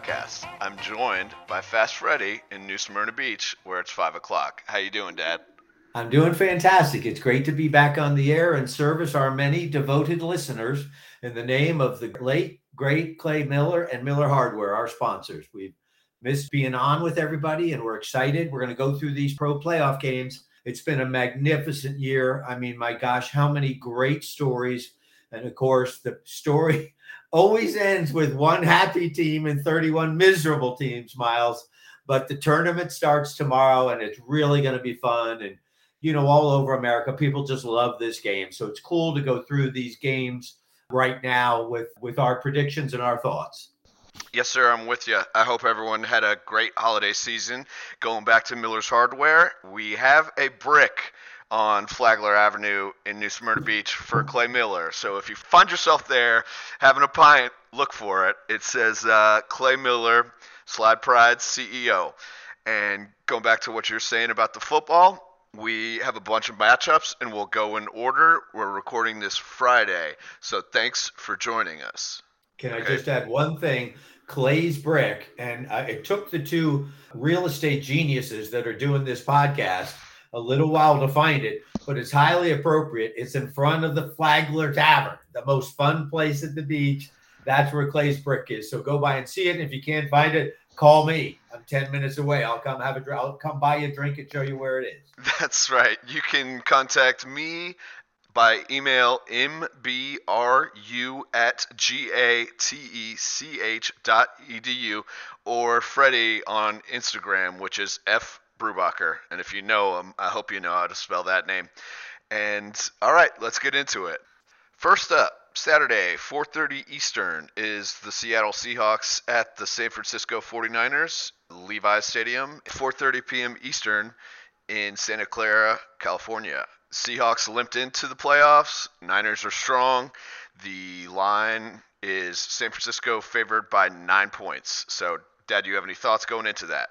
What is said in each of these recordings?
podcast. I'm joined by Fast Freddy in New Smyrna Beach, where it's five o'clock. How you doing, Dad? I'm doing fantastic. It's great to be back on the air and service our many devoted listeners in the name of the late, great Clay Miller and Miller Hardware, our sponsors. We've missed being on with everybody and we're excited. We're going to go through these pro playoff games. It's been a magnificent year. I mean, my gosh, how many great stories. And of course, the story always ends with one happy team and 31 miserable teams, Miles. But the tournament starts tomorrow and it's really going to be fun. And you know, all over America. People just love this game. So it's cool to go through these games right now with with our predictions and our thoughts. Yes, sir, I'm with you. I hope everyone had a great holiday season. Going back to Miller's Hardware, we have a brick on Flagler Avenue in New Smyrna Beach for Clay Miller. So if you find yourself there having a pint, look for it. It says uh, Clay Miller, Slide Pride CEO. And going back to what you're saying about the football, we have a bunch of matchups and we'll go in order. We're recording this Friday. So thanks for joining us. Can okay. I just add one thing? Clay's Brick, and uh, it took the two real estate geniuses that are doing this podcast a little while to find it, but it's highly appropriate. It's in front of the Flagler Tavern, the most fun place at the beach. That's where Clay's Brick is. So go by and see it. And if you can't find it, call me. I'm 10 minutes away. I'll come have a drink. I'll come buy you a drink and show you where it is. That's right. You can contact me by email mbru at g-a-t-e-c-h dot edu or Freddie on Instagram, which is F Brubacher. And if you know him, I hope you know how to spell that name. And all right, let's get into it. First up, Saturday, 4:30 Eastern is the Seattle Seahawks at the San Francisco 49ers, Levi's Stadium, 4:30 p.m. Eastern in Santa Clara, California. Seahawks limped into the playoffs. Niners are strong. The line is San Francisco favored by 9 points. So, Dad, do you have any thoughts going into that?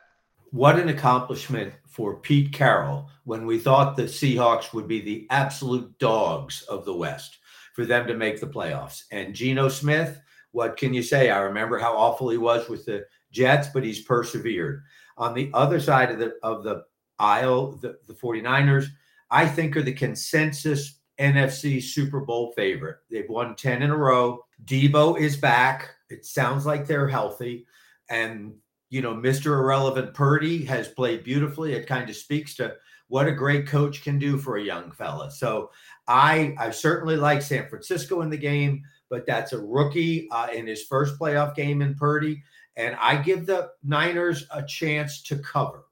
What an accomplishment for Pete Carroll when we thought the Seahawks would be the absolute dogs of the West for them to make the playoffs. And Geno Smith, what can you say? I remember how awful he was with the Jets, but he's persevered. On the other side of the of the aisle, the, the 49ers, I think are the consensus NFC Super Bowl favorite. They've won 10 in a row. Deebo is back. It sounds like they're healthy. And, you know, Mr. Irrelevant Purdy has played beautifully. It kind of speaks to what a great coach can do for a young fella. So I I certainly like San Francisco in the game, but that's a rookie uh, in his first playoff game in Purdy, and I give the Niners a chance to cover.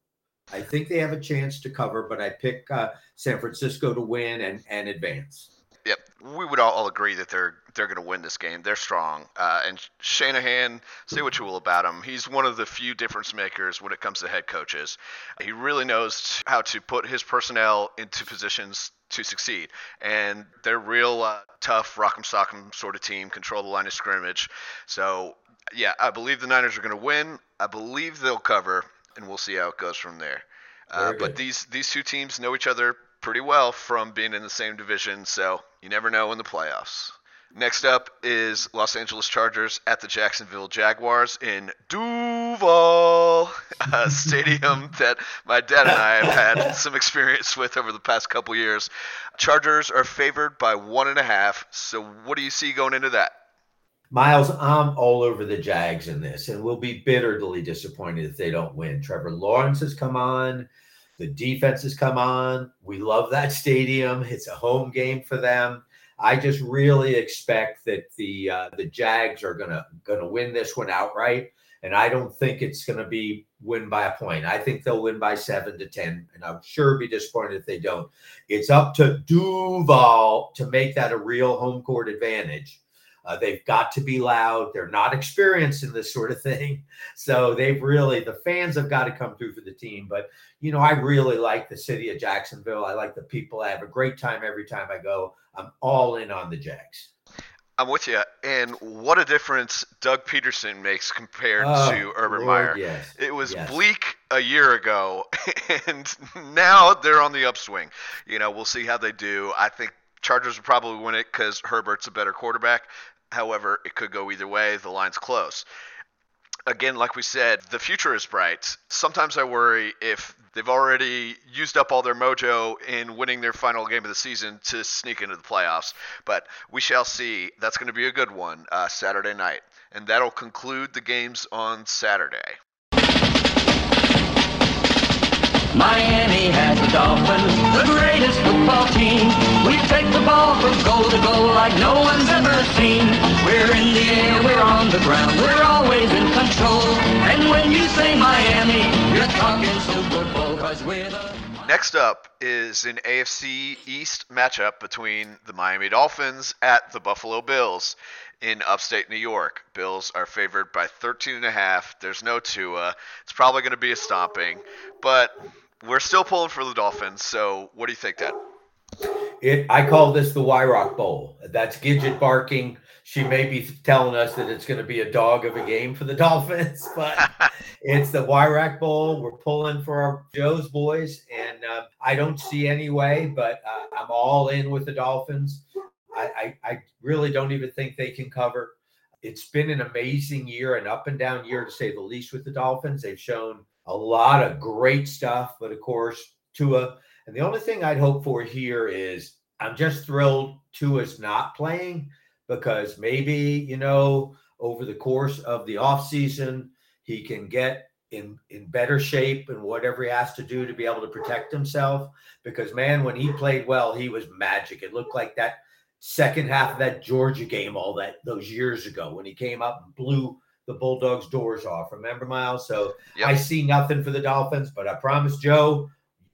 I think they have a chance to cover, but I pick uh, San Francisco to win and and advance. Yep, we would all agree that they're they're going to win this game. They're strong, uh, and Shanahan, say what you will about him, he's one of the few difference makers when it comes to head coaches. He really knows how to put his personnel into positions to succeed, and they're real uh, tough, rock'em sock'em sort of team, control the line of scrimmage. So, yeah, I believe the Niners are going to win. I believe they'll cover, and we'll see how it goes from there. Uh, but these these two teams know each other pretty well from being in the same division, so you never know in the playoffs. Next up is Los Angeles Chargers at the Jacksonville Jaguars in Duval, a stadium that my dad and I have had some experience with over the past couple years. Chargers are favored by one and a half. So, what do you see going into that? Miles, I'm all over the Jags in this, and we'll be bitterly disappointed if they don't win. Trevor Lawrence has come on. The defense has come on. We love that stadium. It's a home game for them. I just really expect that the uh, the Jags are gonna gonna win this one outright, and I don't think it's gonna be win by a point. I think they'll win by seven to ten, and I'm sure be disappointed if they don't. It's up to Duval to make that a real home court advantage. Uh, they've got to be loud. They're not experienced in this sort of thing. So they've really, the fans have got to come through for the team. But, you know, I really like the city of Jacksonville. I like the people. I have a great time every time I go. I'm all in on the Jags. I'm with you. And what a difference Doug Pederson makes compared oh, to Urban Lord, Meyer. Yes, it was yes. bleak a year ago, and now they're on the upswing. You know, we'll see how they do. I think Chargers will probably win it because Herbert's a better quarterback. However, it could go either way. The line's close. again, like we said, the future is bright. Sometimes I worry if they've already used up all their mojo in winning their final game of the season to sneak into the playoffs. But we shall see. That's going to be a good one uh, Saturday night. And that'll conclude the games on Saturday. Miami has the Dolphins, the greatest football team. We take the ball from goal to goal like no one's ever seen. We're in the air, we're on the ground, we're always in control. And when you say Miami, you're talking Super Bowl, cause we're the... Next up is an AFC East matchup between the Miami Dolphins at the Buffalo Bills in upstate New York. Bills are favored by 13 and a half. There's no Tua. It's probably going to be a stomping, but we're still pulling for the Dolphins. So, what do you think, Dad? It, I call this the Wyrock Bowl. That's Gidget barking. She may be telling us that it's going to be a dog of a game for the Dolphins, but it's the Wyrock Bowl. We're pulling for our Joe's boys, and uh, I don't see any way, but uh, I'm all in with the Dolphins. I, I, I really don't even think they can cover. It's been an amazing year, an up and down year to say the least with the Dolphins. They've shown a lot of great stuff, but of course, Tua. And the only thing I'd hope for here is I'm just thrilled Tua's not playing because maybe, you know, over the course of the offseason, he can get in in better shape and whatever he has to do to be able to protect himself. Because man, when he played well, he was magic. It looked like that second half of that Georgia game all that those years ago when he came up and blew the Bulldogs' doors off. Remember, Miles? So yep. I see nothing for the Dolphins, but I promise Joe,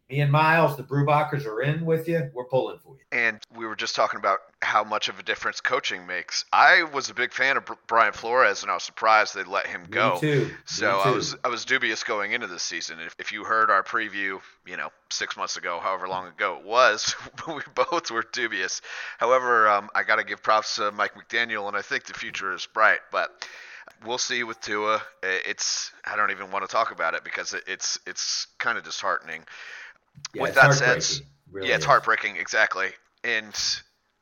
me and Miles, the Brubachers are in with you. We're pulling for you. And we were just talking about how much of a difference coaching makes. I was a big fan of Brian Flores, and I was surprised they let him go. Me too. So me too. I was I was dubious going into this season. If, if you heard our preview, you know, six months ago, however long ago it was, we both were dubious. However, um, I got to give props to Mike McDaniel, and I think the future is bright. But we'll see with Tua. It's I don't even want to talk about it because it's it's kind of disheartening. Yeah, with that said, really yeah, it's is. heartbreaking exactly. And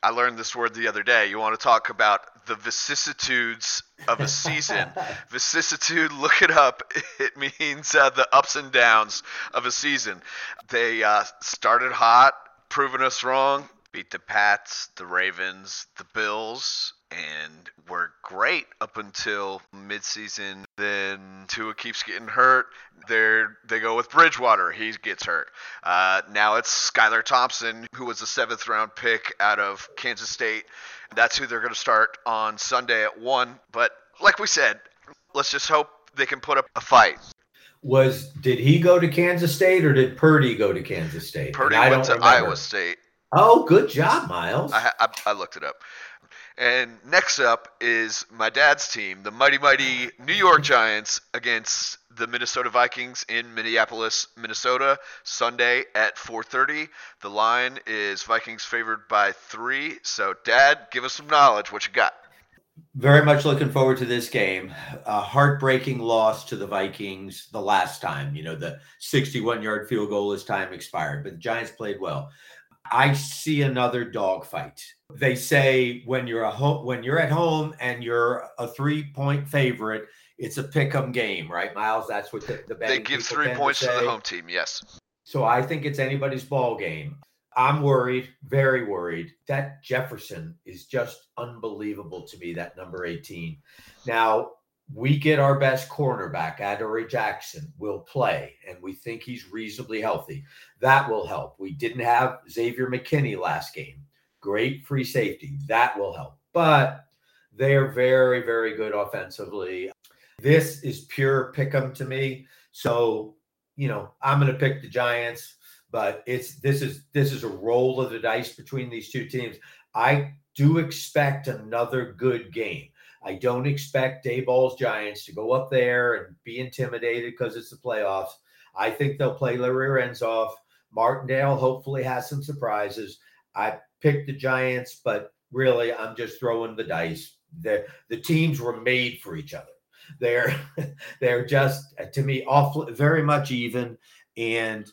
I learned this word the other day. You want to talk about the vicissitudes of a season. Vicissitude, look it up. It means uh, the ups and downs of a season. They uh, started hot, proving us wrong, beat the Pats, the Ravens, the Bills, and were great up until midseason. Then Tua keeps getting hurt. They they go with Bridgewater. He gets hurt. Uh, now it's Skylar Thompson, who was a seventh round pick out of Kansas State. That's who they're going to start on Sunday at one. But like we said, let's just hope they can put up a fight. Was did he go to Kansas State or did Purdy go to Kansas State? Purdy And I went to remember. Iowa State. Oh, good job, Miles. I, I, I looked it up. And next up is my dad's team, the mighty, mighty New York Giants against the Minnesota Vikings in Minneapolis, Minnesota, Sunday at 4:30. The line is Vikings favored by three. So, Dad, give us some knowledge. What you got? Very much looking forward to this game. A heartbreaking loss to the Vikings the last time. You know, the 61 yard field goal as time expired, but the Giants played well. I see another dogfight. They say when you're a home when you're at home and you're a three point favorite, it's a pick 'em game, right, Miles? That's what the, the They give three points to the home team. Yes. So I think it's anybody's ball game. I'm worried, very worried. That Jefferson is just unbelievable to me, that number 18. Now, we get our best cornerback, Adoree Jackson, will play, and we think he's reasonably healthy. That will help. We didn't have Xavier McKinney last game. Great free safety. That will help. But they are very, very good offensively. This is pure pick 'em to me. So, you know, I'm going to pick the Giants, but it's this is this is a roll of the dice between these two teams. I do expect another good game. I don't expect Daboll's Giants to go up there and be intimidated because it's the playoffs. I think they'll play rear ends off. Martindale hopefully has some surprises. I picked the Giants, but really I'm just throwing the dice. The the teams were made for each other. They're they're just to me awful very much even. And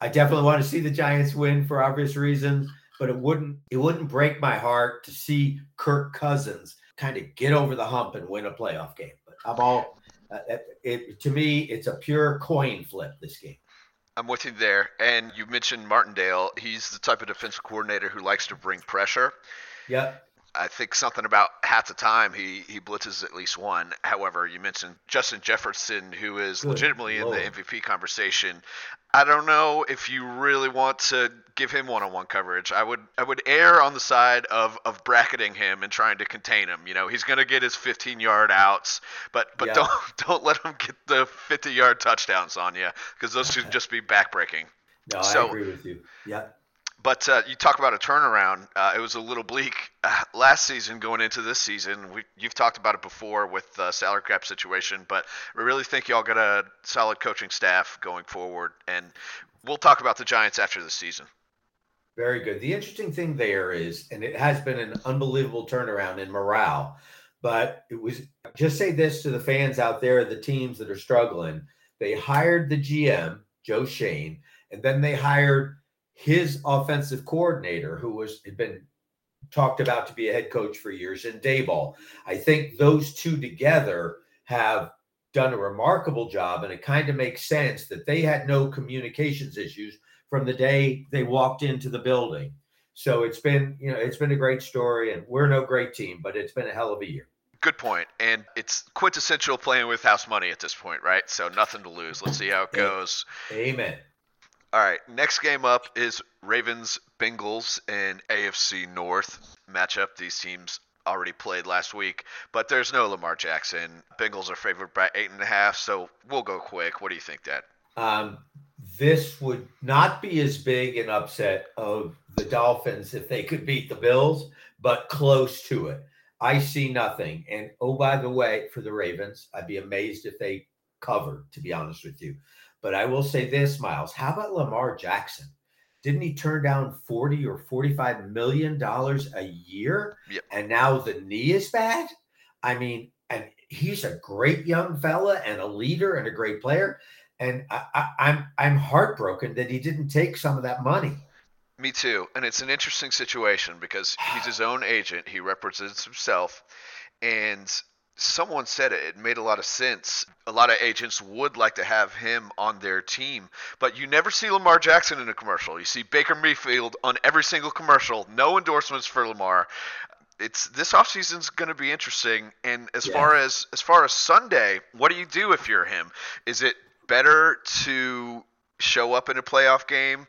I definitely want to see the Giants win for obvious reasons, but it wouldn't it wouldn't break my heart to see Kirk Cousins kind of get over the hump and win a playoff game. But I'm all Uh, it, to me, it's a pure coin flip. This game. I'm with you there. And you mentioned Martindale. He's the type of defensive coordinator who likes to bring pressure. Yep. I think something about half the time he, he blitzes at least one. However, you mentioned Justin Jefferson, who is Good legitimately Lord. in the MVP conversation. I don't know if you really want to give him one-on-one coverage. I would I would err on the side of, of bracketing him and trying to contain him. You know, he's going to get his 15-yard outs, but but yeah. don't don't let him get the 50-yard touchdowns on you because those should just be backbreaking. No, so, I agree with you. Yeah. But uh, you talk about a turnaround. Uh, it was a little bleak uh, last season going into this season. We, you've talked about it before with the salary cap situation, but we really think y'all got a solid coaching staff going forward. And we'll talk about the Giants after the season. Very good. The interesting thing there is, and it has been an unbelievable turnaround in morale, but it was just say this to the fans out there, the teams that are struggling. They hired the GM, Joe Schoen, and then they hired his offensive coordinator, who was had been talked about to be a head coach for years in Daboll. I think those two together have done a remarkable job, and it kind of makes sense that they had no communications issues from the day they walked into the building. So it's been, you know, it's been a great story, and we're no great team, but it's been a hell of a year. Good point. And it's quintessential playing with house money at this point, right? So nothing to lose. Let's see how it goes. Amen. All right, next game up is Ravens Bengals in AFC North matchup. These teams already played last week, but there's no Lamar Jackson. Bengals are favored by eight and a half, so we'll go quick. What do you think, Dad? Um, this would not be as big an upset of the Dolphins if they could beat the Bills, but close to it. I see nothing. And oh, by the way, for the Ravens, I'd be amazed if they cover, to be honest with you. But I will say this, Miles. How about Lamar Jackson? Didn't he turn down 40 or 45 million dollars a year? Yep. And now the knee is bad? I mean, and he's a great young fella and a leader and a great player. And I, I, I'm I'm heartbroken that he didn't take some of that money. Me too. And it's an interesting situation because he's his own agent. He represents himself. And someone said it, it made a lot of sense. A lot of agents would like to have him on their team, but you never see Lamar Jackson in a commercial. You see Baker Mayfield on every single commercial. No endorsements for Lamar. It's this offseason's going to be interesting. And as yeah. far as as far as Sunday, what do you do if you're him? Is it better to show up in a playoff game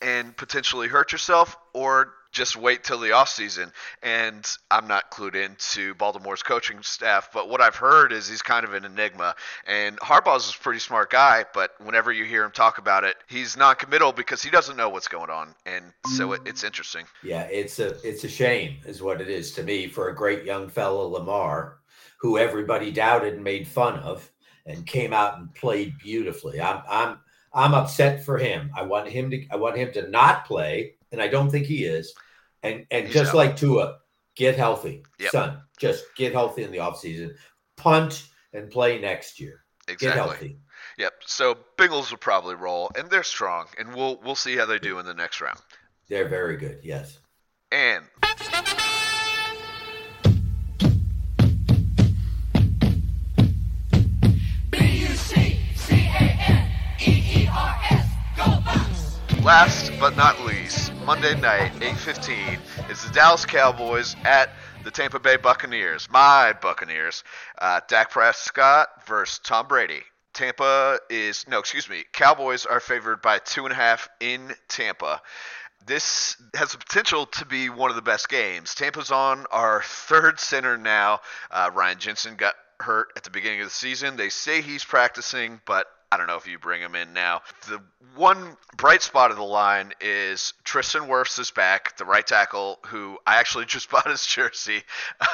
and potentially hurt yourself or just wait till the offseason. And I'm not clued into Baltimore's coaching staff, but what I've heard is he's kind of an enigma. And Harbaugh's is a pretty smart guy, but whenever you hear him talk about it, he's non-committal because he doesn't know what's going on, and so it, it's interesting. Yeah, it's a it's a shame, is what it is to me for a great young fellow Lamar, who everybody doubted and made fun of, and came out and played beautifully. I'm I'm I'm upset for him. I want him to I want him to not play and I don't think he is. And and He's just out. like Tua, get healthy, yep. son. Just get healthy in the offseason. Punt and play next year. Exactly. Get healthy. Yep. So Bengals will probably roll, and they're strong, and we'll we'll see how they do in the next round. They're very good. Yes. And Last but not least, Monday night, 8:15, It's the Dallas Cowboys at the Tampa Bay Buccaneers. My Buccaneers. Uh, Dak Prescott versus Tom Brady. Tampa is no, excuse me. Cowboys are favored by two and a half in Tampa. This has the potential to be one of the best games. Tampa's on our third center now. Uh, Ryan Jensen got hurt at the beginning of the season. They say he's practicing, but I don't know if you bring him in now. The one bright spot of the line is Tristan Wirfs is back, the right tackle, who I actually just bought his jersey,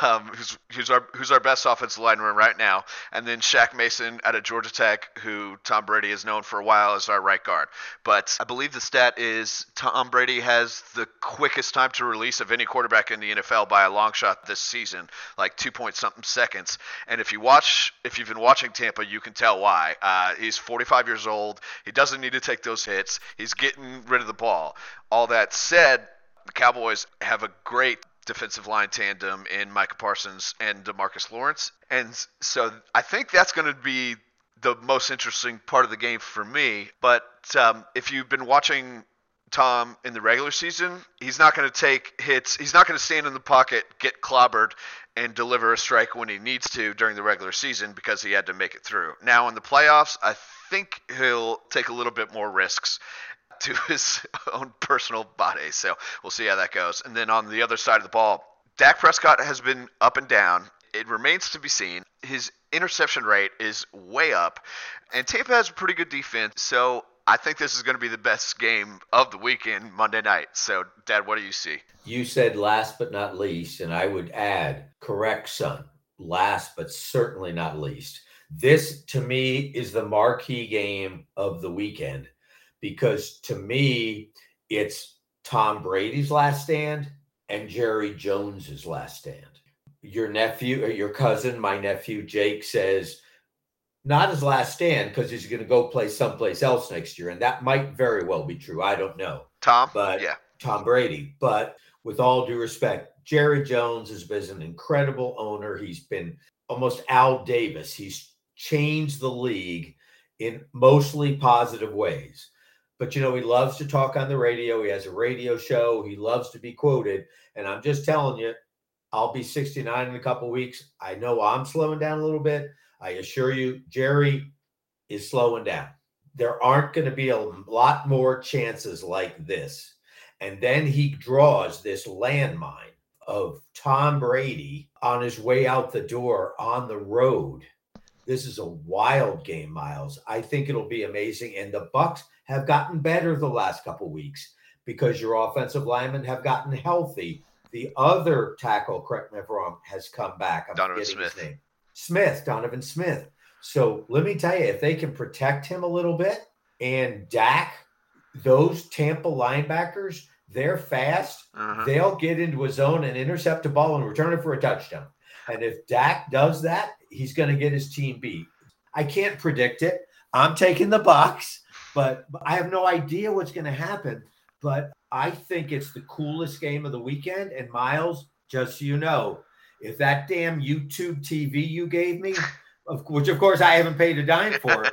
um, who's, who's our who's our best offensive lineman right now, and then Shaq Mason out of Georgia Tech, who Tom Brady has known for a while as our right guard. But I believe the stat is Tom Brady has the quickest time to release of any quarterback in the NFL by a long shot this season, like two point something seconds. And if you watch, if you've been watching Tampa, you can tell why. Uh, he's 45 years old. He doesn't need to take those hits. He's getting rid of the ball. All that said, the Cowboys have a great defensive line tandem in Micah Parsons and Demarcus Lawrence. And so I think that's going to be the most interesting part of the game for me. But um, if you've been watching Tom in the regular season, he's not going to take hits. He's not going to stand in the pocket, get clobbered, and deliver a strike when he needs to during the regular season because he had to make it through. Now in the playoffs, I think he'll take a little bit more risks to his own personal body. So we'll see how that goes. And then on the other side of the ball, Dak Prescott has been up and down. It remains to be seen. His interception rate is way up, and Tampa has a pretty good defense. So I think this is going to be the best game of the weekend, Monday night. So, Dad, what do you see? You said last but not least, and I would add, correct, son. Last but certainly not least. This, to me, is the marquee game of the weekend because to me, it's Tom Brady's last stand and Jerry Jones's last stand. Your nephew or your cousin, my nephew Jake, says not his last stand because he's going to go play someplace else next year, and that might very well be true. I don't know. Tom, but yeah, Tom Brady. But with all due respect, Jerry Jones has been an incredible owner. He's been almost Al Davis. He's changed the league in mostly positive ways. But you know, he loves to talk on the radio. He has a radio show. He loves to be quoted. And I'm just telling you, I'll be 69 in a couple weeks. I know I'm slowing down a little bit. I assure you, Jerry is slowing down. There aren't going to be a lot more chances like this. And then he draws this landmine of Tom Brady on his way out the door on the road. This is a wild game, Miles. I think it'll be amazing. And the Bucks have gotten better the last couple weeks because your offensive linemen have gotten healthy. The other tackle, correct me if I'm wrong, has come back. I'm Donovan Smith. Smith, Donovan Smith. So let me tell you, if they can protect him a little bit and Dak, those Tampa linebackers, they're fast. Uh-huh. They'll get into a zone and intercept a ball and return it for a touchdown. And if Dak does that, he's going to get his team beat. I can't predict it. I'm taking the Bucks, but I have no idea what's going to happen. But I think it's the coolest game of the weekend. And Miles, just so you know, if that damn YouTube TV you gave me, of, which of course I haven't paid a dime for,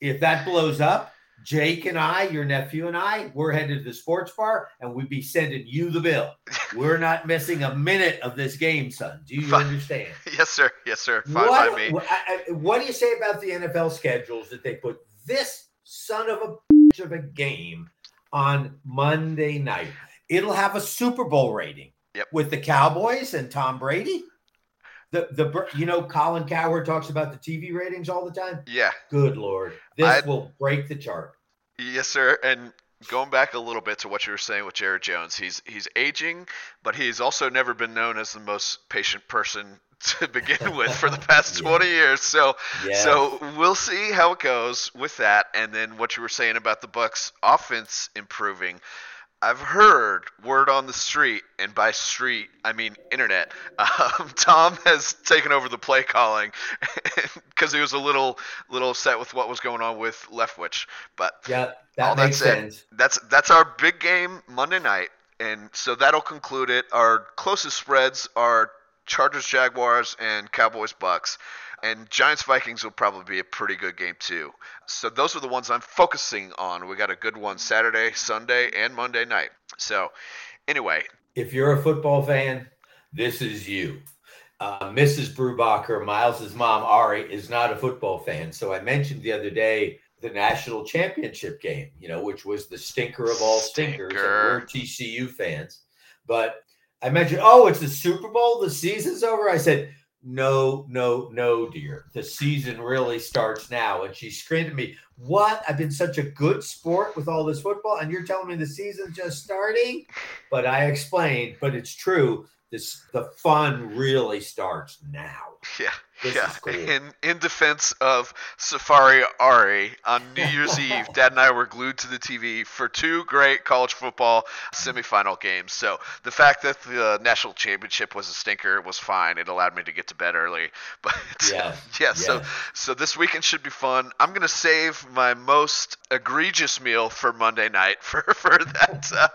if that blows up, Jake and I, your nephew and I, we're headed to the sports bar and we'd be sending you the bill. We're not missing a minute of this game, son. Do you Fine. understand? Yes, sir. Yes, sir. Fine what, by me. What do you say about the NFL schedules that they put this son of a bitch of a game on Monday night? It'll have a Super Bowl rating yep. with the Cowboys and Tom Brady. The the you know Colin Cowherd talks about the TV ratings all the time. Yeah. Good lord, this I'd, will break the chart. Yes, sir. And going back a little bit to what you were saying with Jared Jones, he's he's aging, but he's also never been known as the most patient person to begin with for the past yeah. 20 years. So yeah. so we'll see how it goes with that and then what you were saying about the Bucks offense improving. I've heard word on the street, and by street I mean internet. Um, Tom has taken over the play calling because he was a little little upset with what was going on with Leftwich. But yeah, that makes that said, sense. That's that's our big game Monday night, and so that'll conclude it. Our closest spreads are Chargers, Jaguars, and Cowboys, Bucs and Giants Vikings will probably be a pretty good game too. So those are the ones I'm focusing on. We got a good one Saturday, Sunday, and Monday night. So anyway, if you're a football fan, this is you. Uh, Mrs. Brubacher, Miles's mom Ari, is not a football fan. So I mentioned the other day the national championship game, you know, which was the stinker of all stinkers. we're TCU fans. But I mentioned, oh, it's the Super Bowl. The season's over. I said, no, no, no, dear. The season really starts now. And she screamed at me, What? I've been such a good sport with all this football, and you're telling me the season's just starting? But I explained, but it's true. This the fun really starts now. Yeah. This yeah, cool. in in defense of Safari Ari, on New Year's Eve, Dad and I were glued to the TV for two great college football semifinal games. So the fact that the national championship was a stinker was fine. It allowed me to get to bed early. But yeah, yeah. So so this weekend should be fun. I'm gonna save my most egregious meal for Monday night for for that uh,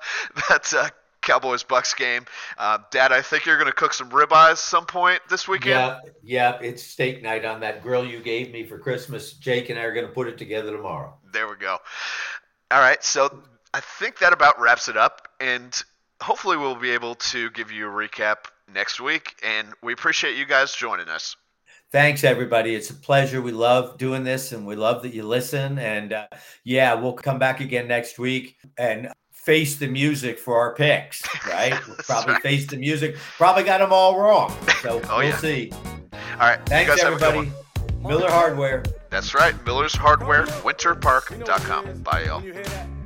that. Uh, Cowboys Bucks game. Uh, Dad, I think you're going to cook some ribeyes some point this weekend. Yeah, yeah, it's steak night on that grill you gave me for Christmas. Jake and I are going to put it together tomorrow. There we go. All right, so I think that about wraps it up, and hopefully we'll be able to give you a recap next week. And we appreciate you guys joining us. Thanks, everybody. It's a pleasure. We love doing this, and we love that you listen. And uh, yeah, we'll come back again next week and face the music for our picks. Right? We'll probably right. face the music. Probably got them all wrong. So Oh, we'll yeah. see. All right, Thanks, you guys have a good everybody. Miller Hardware. That's right, Miller's Hardware, winterpark.com. Bye, y'all.